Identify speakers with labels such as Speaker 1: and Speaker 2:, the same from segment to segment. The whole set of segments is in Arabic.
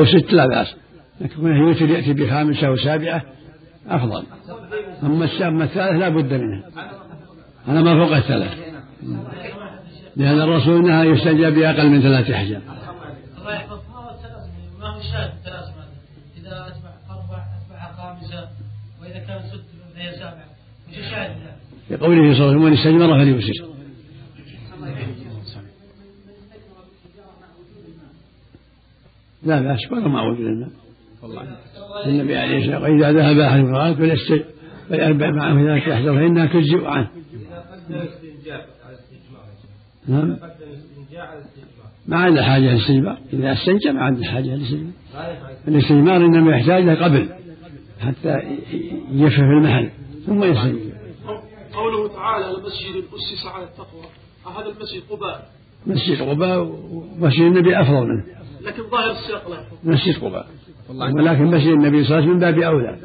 Speaker 1: أو ست لا بأس. لكن يوتر يأتي بخامسة أو سابعة أفضل. أما السابعة الثالث لا بد منها أنا ما فوق الثلاث. لأن الرسول نهى يستجاب بأقل من ثلاث أحجار
Speaker 2: الله ما هو شاهد ثلاث إذا أتبع أربع أتبع خامسة وإذا كان ست فهي سابعة وش الشاهد
Speaker 1: لقوله صلى الله عليه وسلم من استجمر فليوسر لا بأس ولا ما وجد الماء النبي عليه الصلاة والسلام إذا ذهب أحد الغائط فليربع معه ذلك يحذر فإنها تجزئ عنه. نعم. ما عنده حاجة للاستجمار إذا استنجى ما عنده حاجة للاستجمار الاستجمار إنما يحتاج له قبل حتى يجفف المحل ثم يستنجى.
Speaker 3: قوله تعالى المسجد أسس على التقوى. هذا المسجد قباء.
Speaker 1: مسجد قباء ومسجد النبي أفضل منه.
Speaker 3: لكن ظاهر السياق لا
Speaker 1: مسجد قباء. ولكن مسجد النبي صلى الله عليه وسلم من باب أولى.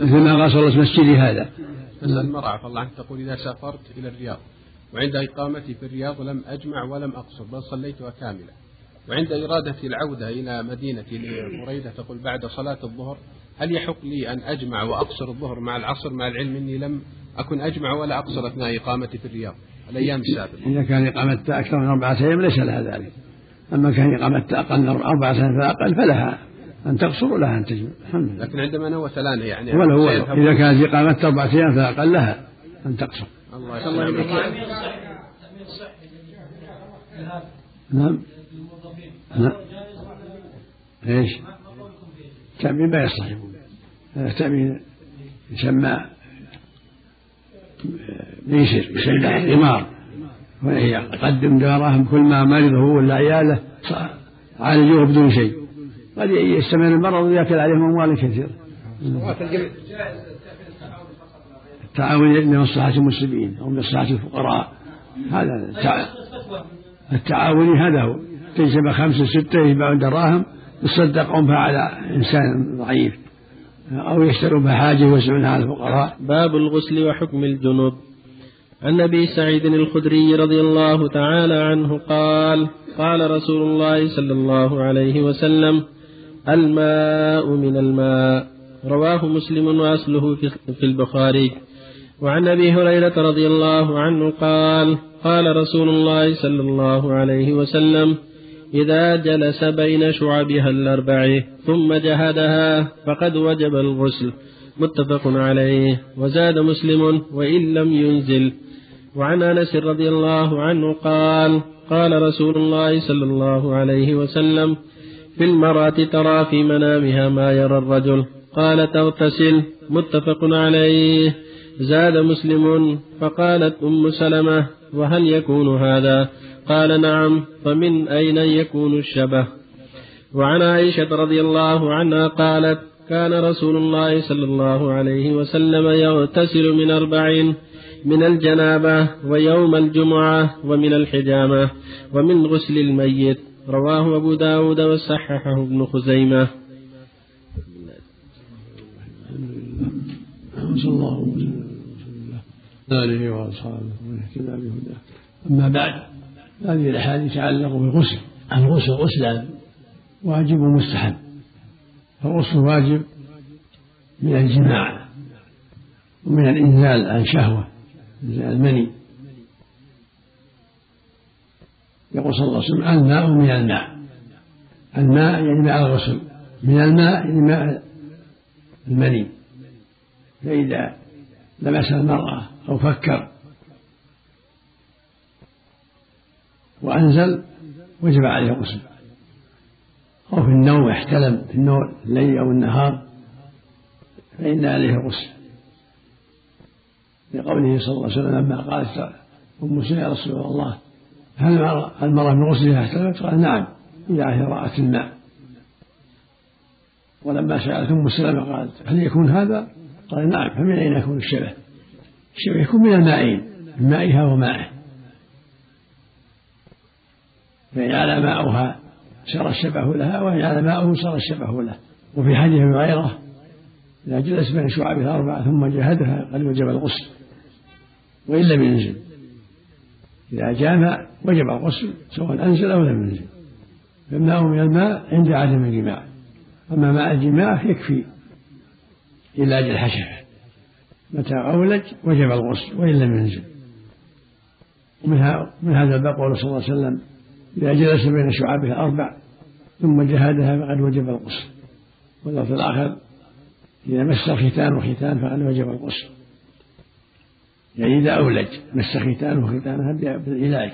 Speaker 1: مثل ما قال صلى الله عليه وسلم مسجدي هذا.
Speaker 4: بس المرأة فالله عنك تقول إذا سافرت إلى الرياض وعند إقامتي في الرياض لم أجمع ولم أقصر بل صليتها كاملة. وعند إرادتي العودة إلى مدينتي لبريدة تقول بعد صلاة الظهر هل يحق لي أن أجمع وأقصر الظهر مع العصر مع العلم أني لم أكن أجمع ولا أقصر أثناء إقامتي في الرياض؟ الأيام السابقة.
Speaker 1: إذا كان إقامتها أكثر من أربعة أيام ليس لها ذلك. أما كان إقامتها أقل من أربعة أيام فأقل فلها أن تقصر ولها أن تجمع. الحمد لله.
Speaker 4: لكن عندما نوى ثلاثة يعني
Speaker 1: ولا هو إذا كانت إقامتها أربعة أيام فأقل لها أن تقصر.
Speaker 4: الله يسلمك.
Speaker 1: نعم. نعم. إيش؟ تأمين ما يصلح. هذا تأمين يسمى ميسر يسمى قمار يقدم دراهم كل ما مرض هو ولا عياله عالجوه بدون شيء. قد يستمر المرض ويأكل عليهم أموال كثيرة. التعاون لمصلحة المسلمين أو لمصلحة الفقراء. هذا التعاوني هذا هو. تجمع خمسة ستة يبيعون دراهم يصدقون بها على إنسان ضعيف. أو يشترون بها حاجة ويوزعونها على الفقراء.
Speaker 5: باب الغسل وحكم الجنوب. عن أبي سعيد الخدري رضي الله تعالى عنه قال قال رسول الله صلى الله عليه وسلم الماء من الماء. رواه مسلم وأصله في البخاري. وعن أبي هريرة رضي الله عنه قال قال رسول الله صلى الله عليه وسلم إذا جلس بين شعبها الأربع ثم جهدها فقد وجب الغسل. متفق عليه. وزاد مسلم وإن لم ينزل. وعن انس رضي الله عنه قال قال رسول الله صلى الله عليه وسلم في المرأة ترى في منامها ما يرى الرجل. قال تغتسل. متفق عليه. زاد مسلم فقالت أم سلمة وهل يكون هذا؟ قال نعم. فمن أين يكون الشبه؟ وعن عائشة رضي الله عنها قالت كان رسول الله صلى الله عليه وسلم يغتسل من أربع من الجنابة ويوم الجمعة ومن الحجامة ومن غسل الميت. رواه أبو داود وصححه ابن خزيمة.
Speaker 1: صلى الله وسلم. آله وأصحابه ومن أما بعد هذه الأحاديث تتعلق بالغسل. الغسل غسلان واجب ومستحب. فالغسل واجب من الجماع ومن الإنزال عن شهوة. المني يقول صلى الله عليه وسلم الماء من الماء. الماء يعني ماء الغسل. من الماء يعني ماء المني. فإذا لمس المرأة أو فكر وأنزل وجب عليه الغسل. أو في النوم احتلم في النوم الليل أو النهار فإن عليه الغسل. لقوله صلى الله عليه وسلم لما قالت أم سلمة يا رسول الله هل المرأة من غسلها احتلمت؟ قال نعم إذا رأت الماء ولما سألت أم سلمة قالت هل يكون هذا؟ قال نعم فمن أين يكون الشبه؟ الشبه يكون من المائين من مائها ومائه فإن على ماؤها سر الشبه لها وإن على ماؤه سر الشبه له وفي حديث غيره إذا جلس بين شعبها الأربعة ثم جهدها قد وجب الغسل وإن لم ينزل. إذا جامع وجب الغسل سواء أنزل أو لم ينزل. فالماء من الماء عند عدم الجماع. أما ماء الجماع يكفي علاج الحشفة متى أولج وجب الغسل وإن لم ينزل. ومن من هذا الباب قول صلى الله عليه وسلم إذا جلس بين شعابها أربع ثم جهدها فقد وجب الغسل. واللفظ الآخر إذا مس ختان وختان فقد وجب الغسل. يعني إذا أولج مس ختان وختانها بالعلاج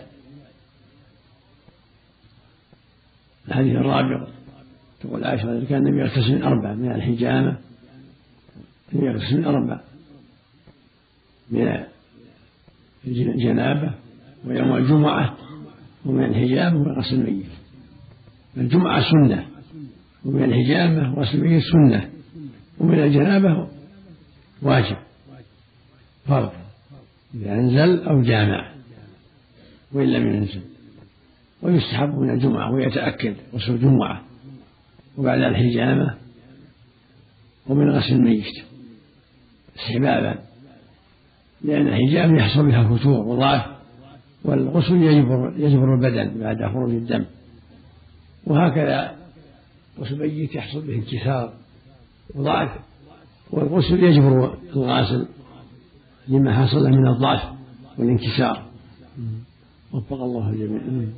Speaker 1: الحديث الرابع تقول عائشة كان النبي يغتسل من أربع من الحجامة. يغتسل من أربع. من الجنابة ويوم الجمعة ومن الحجامة وغسل الميت. الجمعة سنة ومن الحجامة وغسل الميت سنة ومن الجنابة واجب فرض. إذا أنزل أو جامع وإن لم ينزل. ويستحب من الجمعة ويتأكد غسل الجمعة وبعد الحجامة ومن غسل الميت استحبابا لأن الحجامة يحصل بها فتور وضعف والغسل يجبر يجبر البدن بعد خروج الدم. وهكذا غسل الميت يحصل به انكسار وضعف والغسل يجبر الغاسل لما حصل من الضعف والانكسار. وفق الله الجميع.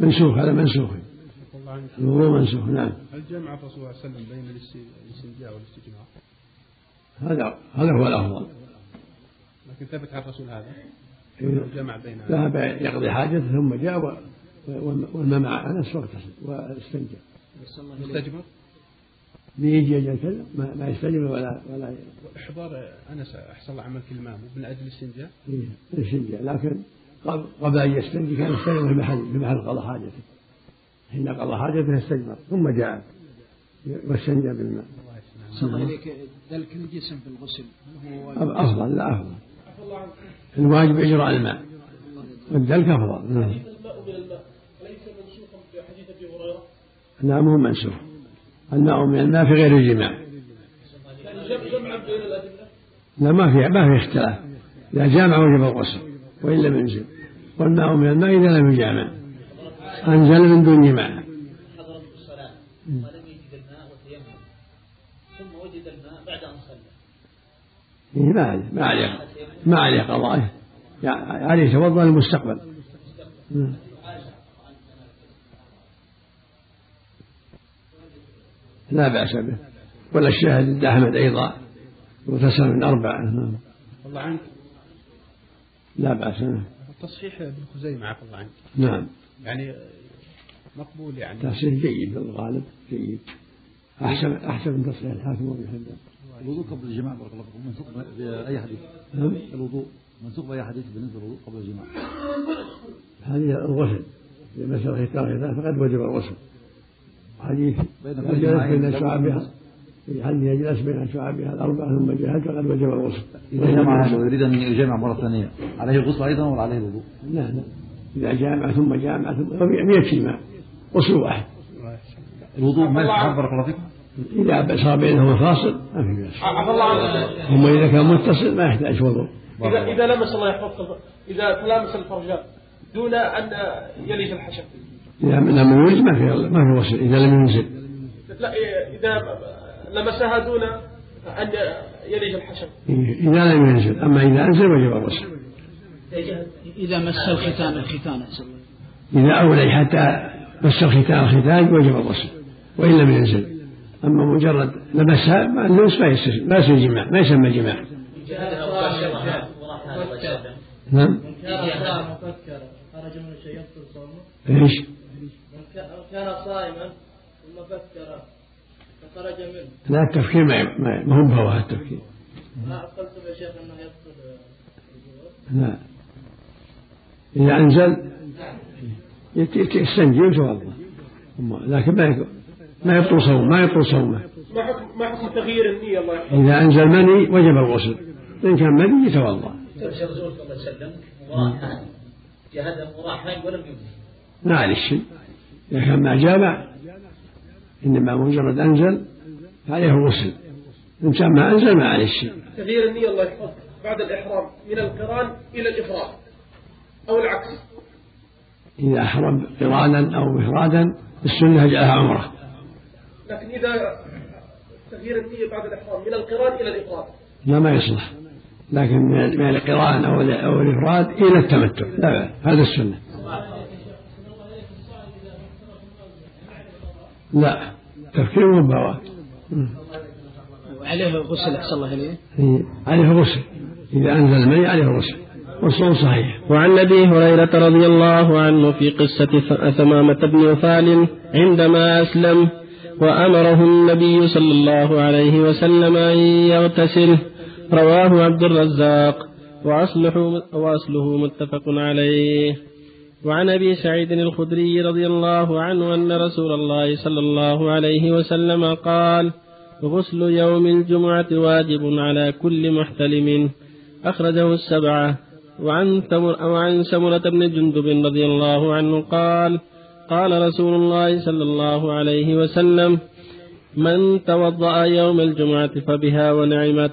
Speaker 1: منسوخ هذا منسوخ. الوضوء منسوخ نعم.
Speaker 4: هل جمع الرسول صلى الله عليه وسلم بين الاستنجاء والاستجماع؟
Speaker 1: هذا هذا هو الأفضل.
Speaker 4: لكن ثبت عن الرسول هذا.
Speaker 1: إيه.
Speaker 4: جمع بين
Speaker 1: ذهب يقضي حاجته ثم جاء والماء مع انس واغتسل واستنجى
Speaker 4: يستجمر؟
Speaker 1: بيجي يجي ما, ما يستجمر ولا ولا
Speaker 4: إحضار أنس احسن الله عملك المام من أجل الاستنجاء؟
Speaker 1: إيه الاستنجاء. لكن قبل أن يستنجي كان يستجمر في محل في محل قضى حاجته. حين قضى حاجته استجمر ثم جاء واستنجى بالماء.
Speaker 2: صلى الله عليك. ذلك الجسم في الغسل.
Speaker 1: أفضل لا أفضل. الواجب إجراء الماء. والدلك أفضل. نعم
Speaker 3: الماء من الماء ليس منسوخا بحديث أبي هريرة
Speaker 1: مو منسوخ. الماء من الماء في غير الجماع لا ما في ما في اختلاف. إذا جامع وجب الغسل وإن لم ينزل. والماء من الماء إذا لم يجامع. أنزل من دون جماع. إيه ما عليه ما عليه ما عليه قضاء يعني يتوضا للمستقبل. لا بأس به. ولا الشاهد عند أحمد أيضا مغتسل من أربعة.
Speaker 4: الله عنك.
Speaker 1: لا بأس نعم
Speaker 4: التصحيح ابن خزيمة عفى الله عنك.
Speaker 1: نعم.
Speaker 4: يعني مقبول يعني.
Speaker 1: تصحيح جيد في الغالب جيد. أحسن أحسن من تصحيح الحاكم وابن حبان
Speaker 6: الوضوء قبل الجماع بارك الله فيكم. منسوق بأي حديث؟
Speaker 1: نعم.
Speaker 6: الوضوء. منسوق بأي حديث بالنسبة للوضوء قبل الجماع؟
Speaker 1: هذه الغسل. إذا مس الختان ختان فقد وجب الغسل. حديث جلس
Speaker 6: جماعين
Speaker 1: بين
Speaker 6: قبل
Speaker 1: شعابها في حديث إذا جلس بين شعابها الأربعة ثم جهل فقد وجب الغسل.
Speaker 6: إذا جمع ويريد أن يجمع مرة ثانية. عليه الغسل أيضا ولا عليه الوضوء؟
Speaker 1: لا لا. إذا جامع ثم جامع ثم يكفي الماء غسل واحد.
Speaker 6: الوضوء ما يستحب بارك الله فيكم؟
Speaker 1: إذا صار بينهما فاصل ما في بأس
Speaker 3: عفى الله عنك.
Speaker 1: أما إذا كان متصل ما يحتاج وضوء.
Speaker 3: إذا إذا لمس الله يحفظك. إذا تلامس الفرجان دون أن يلج الحشم
Speaker 1: إذا لم يولد ما في ما في غسل إذا لم ينزل.
Speaker 3: لا إذا لمسها دون أن يلج الحشم
Speaker 1: إذا لم ينزل. أما إذا أنزل وجب الغسل
Speaker 2: إذا مس الختان الختان.
Speaker 1: إذا أولي حتى مس الختان الختان وجب الغسل وإن لم ينزل. أما مجرد لمسها ما اللمس ما يصير ما يصير جماع ما يسمى جماع. نعم.
Speaker 7: خرج من شيء يبطل صومه
Speaker 1: إيش؟
Speaker 7: كان صائما ثم فكر فخرج منه.
Speaker 1: لا التفكير ما ما ما هو بهوى التفكير.
Speaker 7: ما قلتم يا شيخ إنه يبطل
Speaker 1: لا. إذا أنزل يستنجي ويتوضأ. لكن ما يك- ما يبطل صومه ما يبطل صومه.
Speaker 3: ما حكم ما حكم تغيير النية؟ الله يحفظك.
Speaker 1: إذا أنزل مني وجب الغسل. إن كان مني يتوضأ.
Speaker 2: الرسول صلى الله عليه وسلم مراحا جهد مراحا ولم
Speaker 1: عليه شيء إذا كان ما جامع إنما مجرد أنزل فعليه الغسل. الإنسان ما أنزل ما عليه شيء.
Speaker 3: تغيير النية الله يحفظك. بعد الإحرام من القران إلى الإفراد أو العكس.
Speaker 1: إذا أحرم قرانا أو إفرادا السنة جعلها عمرة.
Speaker 3: لكن إذا تغيير النية بعد الإحرام من القران إلى الإفراد.
Speaker 1: لا ما يصلح. لكن من القران أو أو الإفراد إلى التمتع. لا هذا السنة. لا. تفكير مباراه
Speaker 8: وعليه غسل أحسن الله إليه.
Speaker 1: عليه غسل إذا أنزل المني عليه غسل والصوم صحيح.
Speaker 5: وعن أبي هريرة رضي الله عنه في قصة ثمامة بن وفال عندما أسلم وأمره النبي صلى الله عليه وسلم أن يغتسل. رواه عبد الرزاق. وأصله وأصله متفق عليه. وعن أبي سعيد الخدري رضي الله عنه أن رسول الله صلى الله عليه وسلم قال غسل يوم الجمعة واجب على كل محتلم أخرجه السبعة. وعن وعن سمرة بن جندب رضي الله عنه قال قال رسول الله صلى الله عليه وسلم من توضأ يوم الجمعة فبها ونعمت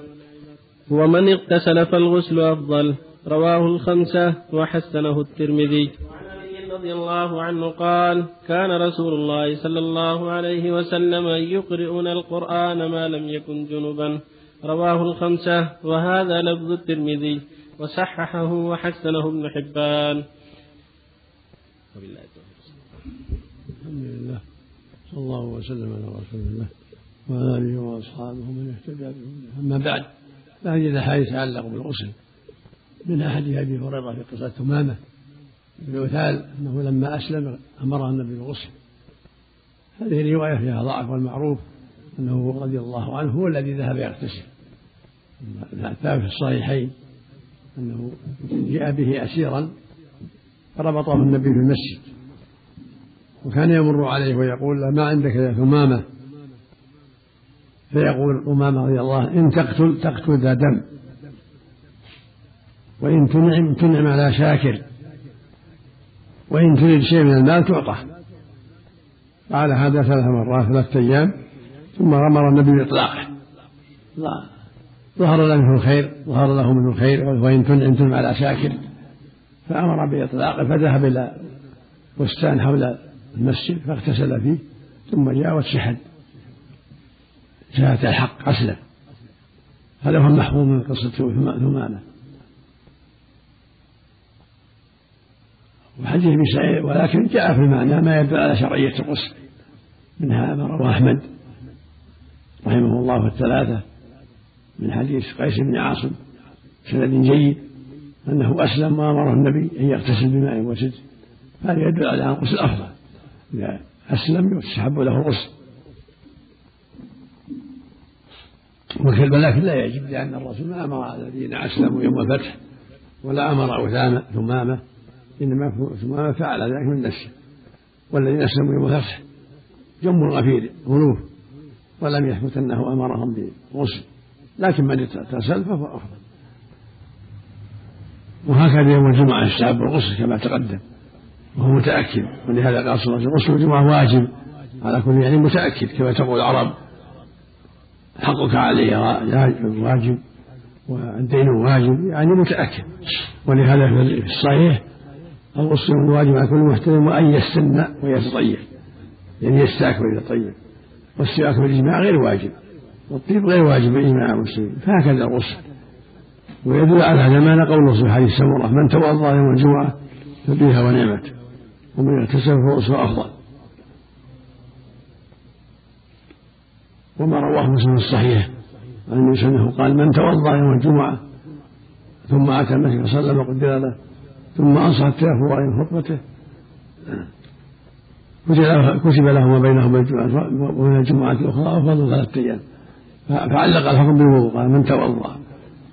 Speaker 5: ومن اغتسل فالغسل أفضل رواه الخمسة وحسنه الترمذي. رضي الله عنه قال كان رسول الله صلى الله عليه وسلم يقرئنا القرآن ما لم يكن جنبا. رواه الخمسة وهذا لفظ الترمذي وصححه وحسنه ابن حبان. وبالله
Speaker 1: الحمد لله صلى الله وسلم على رسول الله وعلى آله وأصحابه من اهتدى بهداه. أما بعد فهذه الأحاديث تتعلق بالغسل. من احد أبي هريرة في قصة تمامه بن وثال أنه لما أسلم امره النبي بالغسل. هذه الرواية فيها ضعف والمعروف أنه رضي الله عنه هو الذي ذهب يغتسل. ثابت في الصحيحين أنه جاء به أسيرا فربطه النبي في المسجد وكان يمر عليه ويقول له ما عندك يا ثمامة؟ فيقول أمامة رضي الله إن تقتل تقتل ذا دم وإن تنعم تنعم على شاكر. وإن تريد شيء من المال تعطى قال هذا ثلاث مرات ثلاثة أيام ثم أمر النبي بإطلاقه. ظهر له منه الخير ظهر له منه الخير وإن تنعم على شاكر فأمر بإطلاقه فذهب إلى بستان حول المسجد فاغتسل فيه ثم جاء واتشهد شهادة الحق أسلم. هذا هو المحفوظ من قصة ثمامة وحديث ابن سعيد ولكن جاء في المعنى ما يدل على شرعية الغسل. منها ما رواه أحمد رحمه الله في الثلاثة من حديث قيس بن عاصم سند جيد أنه أسلم وأمره النبي أن يغتسل بماء وسد هذا يدل على أن الغسل أفضل إذا أسلم يستحب له الغسل. ولكن لا يجب لأن الرسول ما أمر الذين أسلموا يوم الفتح ولا أمر أثامة ثمامة. إنما ثمامة فعل ذلك من نفسه. والذين أسلموا يوم الفتح جم غفير ألوف ولم يثبت أنه أمرهم بالغسل لكن من اغتسل فهو أفضل. وهكذا يوم الجمعة يستحب الغسل كما تقدم وهو متأكد. ولهذا قال صلى الله عليه وسلم الجمعة واجب. على كل يعني متأكد كما تقول العرب. حقك علي واجب والدين واجب يعني متأكد. ولهذا في الصحيح الغسل واجب على كل محترم وأن يستن ويتطيب يعني يستاك ويتطيب والسواك بالإجماع غير واجب. والطيب غير واجب بإجماع المسلمين. فهكذا الغسل ويدل على هذا ما قوله في حديث سمرة. من توضأ يوم الجمعة فبها ونعمت. ومن اغتسل فغسل أفضل. وما رواه مسلم الصحيح. عن النبي قال من توضأ يوم الجمعة ثم أتى المسجد فصلى وقدر له ثم أنصت له وراء خطبته. كتب له ما بينه وبين الجمعة الأخرى أفضل ثلاثة أيام. فعلق الحكم بالوضوء قال من توضأ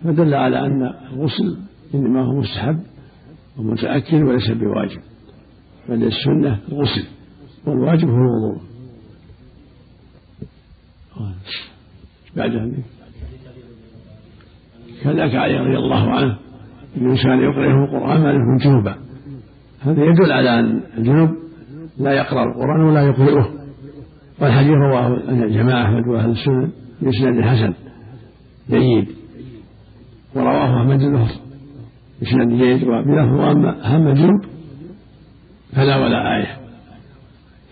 Speaker 1: فدل على أن الغسل إنما هو مستحب ومتأكد وليس بواجب. بل السنة الغسل والواجب هو الوضوء. بعد كذلك علي رضي الله عنه إن الإنسان يقرأه القرآن ما يكون جنوبا هذا يدل على أن الجنوب لا يقرأ القرآن ولا يقرئه. والحديث رواه الجماعة احمد واهل السنن بإسناد حسن جيد. ورواه أحمد الظهر بسند جيد. وبلفظ أما أما الجنوب فلا ولا آية.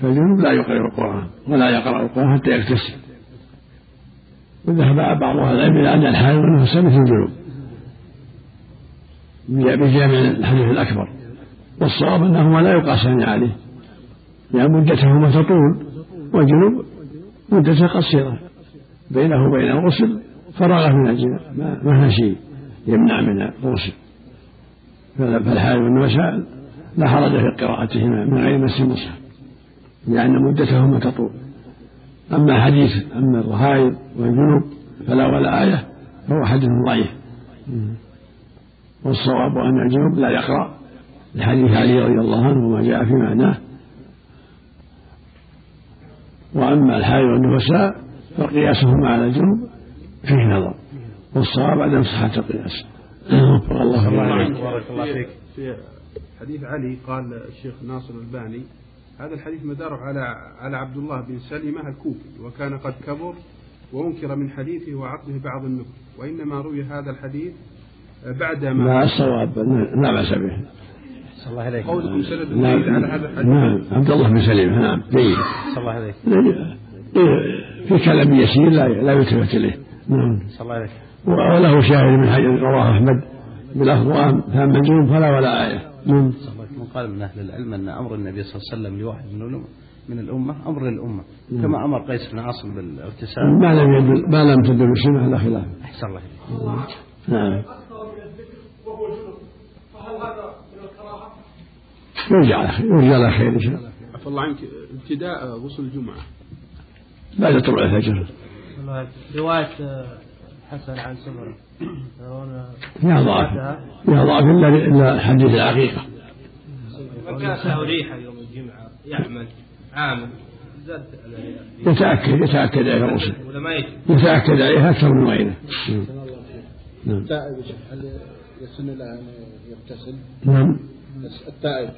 Speaker 1: فالجنوب لا يقرأ القرآن ولا يقرأ القرآن حتى يغتسل وذهب بعض أهل العلم إلى أن الحائض والنفس مثل الجنوب. بجامع الحديث الأكبر. والصواب أنهما لا يقاسان عليه لأن مدتهما تطول والجنوب مدته قصيرة. بينه وبين الغسل فراغ من الجنة ما ما شيء يمنع من الغسل. فالحائض والنفساء لا حرج في قراءتهما من غير مس المصحف لأن مدتهما تطول أما حديث أما الرهائب والجنوب فلا ولا آية. فهو حديث ضعيف. والصواب أن الجنوب لا يقرأ لحديث علي رضي الله عنه وما جاء في معناه. وأما الحائض والنفساء فقياسهما على الجنوب فيه نظر. والصواب عدم صحة القياس. وفق الله
Speaker 4: بارك الله فيك. في حديث علي قال الشيخ ناصر الباني هذا الحديث مداره على على عبد الله بن سلمة الكوفي وكان قد كبر وأنكر من حديثه وعطله بعض النكت وإنما روي هذا الحديث بعدما
Speaker 1: لا الصواب. لا بأس به
Speaker 8: صلى الله عليك.
Speaker 4: قولكم سند
Speaker 1: نعم.
Speaker 4: جيد على هذا الحديث.
Speaker 1: نعم. عبد الله بن سليم. نعم. جيد.
Speaker 8: صلى الله عليك.
Speaker 1: في كلام يسير لا لا يلتفت إليه. نعم.
Speaker 8: صلى الله عليك.
Speaker 1: وله شاهد من حديث رواه أحمد بلفظ فاما الجنوب فلا ولا آية. نعم.
Speaker 8: صلى الله عليك. من قال من أهل العلم أن أمر النبي صلى الله عليه وسلم لواحد من الأمة من الأمة أمر للأمة. كما أمر قيس بن عاصم بالاغتسال
Speaker 1: ما لم يدل ما لم تدل السنة على خلاف.
Speaker 8: أحسن الله إليك.
Speaker 1: نعم
Speaker 3: وهو جنب فهل هذا من الكراهه؟
Speaker 1: يرجع على خير يرجع على خير إن شاء الله.
Speaker 4: عفى الله عنك. ابتداء غسل الجمعة.
Speaker 1: بعد طلوع الفجر.
Speaker 7: رواية حسن عن سمرة.
Speaker 1: فيها ضعف. فيها ضعف إلا إلا حديث
Speaker 9: العقيقة. له ريحة يوم الجمعة يعمل عامل زاد على
Speaker 1: يتأكد يتأكد عليه الرسل
Speaker 9: ولا ما يجي
Speaker 1: يتأكد عليها أكثر من غيره نعم.
Speaker 10: التائب هل يسن له أن يغتسل؟
Speaker 1: نعم.
Speaker 10: التائب.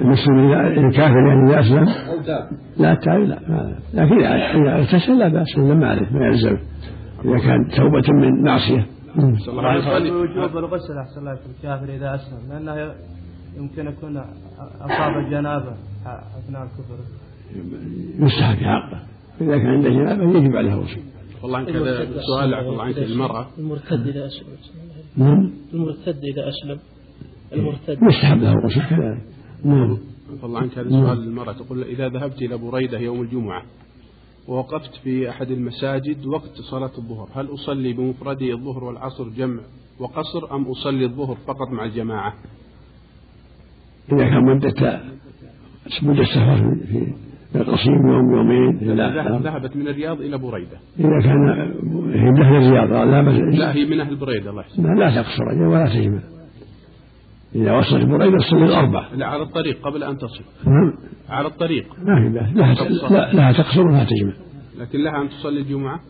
Speaker 1: المسلم اذا الكافر يعني إذا أسلم؟
Speaker 10: أو تاب.
Speaker 1: لا التائب لا ما لكن إذا اغتسل لا بأس ولا ما عليه ما يلزم. إذا كان توبة من معصية. مم.
Speaker 4: صلى الله عليه وسلم.
Speaker 7: وجوب الغسل أحسن الله في الكافر إذا أسلم لأنه يمكن يكون أصاب الجنابة أثناء الكفر.
Speaker 1: يستحب في حقه. إذا كان عنده جنابة يجب عليه الغسل.
Speaker 4: والله عنك سؤال الله عنك المرأة.
Speaker 11: المرتد إذا أسلم.
Speaker 1: نعم.
Speaker 11: المرتد إذا أسلم. المرتد.
Speaker 1: يستحب له الغسل كذلك. نعم.
Speaker 4: الله عنك هذا سؤال للمرأة. تقول إذا ذهبت إلى بريدة يوم الجمعة ووقفت في أحد المساجد وقت صلاة الظهر هل أصلي بمفردي الظهر والعصر جمع وقصر أم أصلي الظهر فقط مع الجماعة؟
Speaker 1: اذا كان مدة مدة السفر في القصيم يوم يومين
Speaker 4: ذهبت من الرياض إلى بريدة.
Speaker 1: إذا كان هي من أهل الرياض لا
Speaker 4: لا هي من أهل بريدة الله يحسن.
Speaker 1: لا لا تقصر ولا تجمع. إذا وصلت بريدة تصلي الأربع.
Speaker 4: لا على الطريق قبل أن تصل.
Speaker 1: نعم.
Speaker 4: على الطريق.
Speaker 1: ما في لها لا لها تقصر ولا تجمع.
Speaker 4: لكن لها أن تصلي الجمعة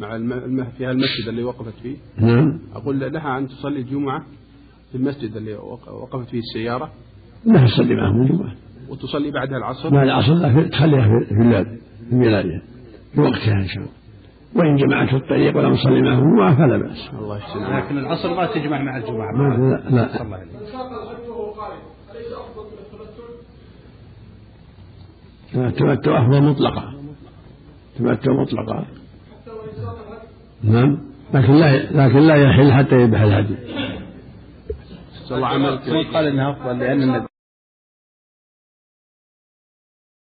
Speaker 4: مع الم... فيها المسجد اللي وقفت فيه.
Speaker 1: نعم.
Speaker 4: أقول لها أن تصلي الجمعة في المسجد اللي وق- وقفت فيه السيارة.
Speaker 1: لا تصلي معهم الجمعة.
Speaker 4: وتصلي بعدها العصر.
Speaker 1: ما العصر تخليها في في الليل في ميلادها في وقتها إن شاء الله. وإن جمعت في الطريق ولم تصلي معهم الجمعة فلا بأس.
Speaker 4: الله يحسن عليك.
Speaker 8: لكن العصر ما تجمع مع الجمعة.
Speaker 1: ما- لا لا.
Speaker 3: التمتع؟
Speaker 1: التمتع أفضل مطلقة التمتع مطلقة
Speaker 3: حتى وإن ساق الهدي
Speaker 1: نعم. لكن لا لكن لا يحل حتى يذبح الهدي.
Speaker 4: صلى الله عملك
Speaker 8: قال إنها أفضل لأن النبي